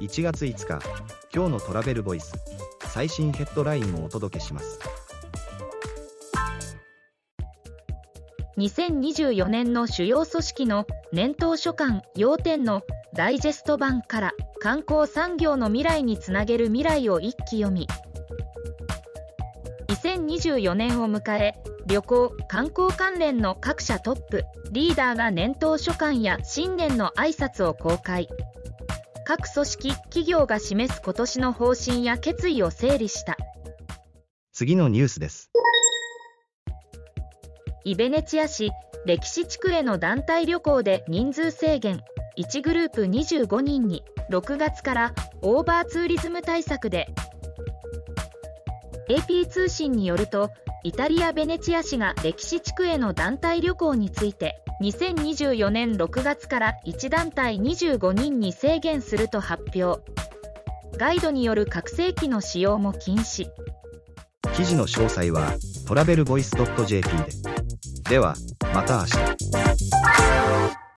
1月5日今日のトラベルボイス最新ヘッドラインをお届けします。2024年の主要組織の年頭書簡要点のダイジェスト版から観光産業の未来につなげる未来を一気読み。2024年を迎え旅行観光関連の各社トップリーダーが年頭書簡や新年の挨拶を公開。各組織企業が示す今年の方針や決意を整理した。次のニュースです。イベネチア市歴史地区への団体旅行で人数制限。1グループ25人に6月からオーバーツーリズム対策で。AP 通信によるとイタリア・ベネチア市が歴史地区への団体旅行について2024年6月から1団体25人に制限すると発表。ガイドによる拡声器の使用も禁止。記事の詳細はトラベルボイス .jp で。ではまた明日。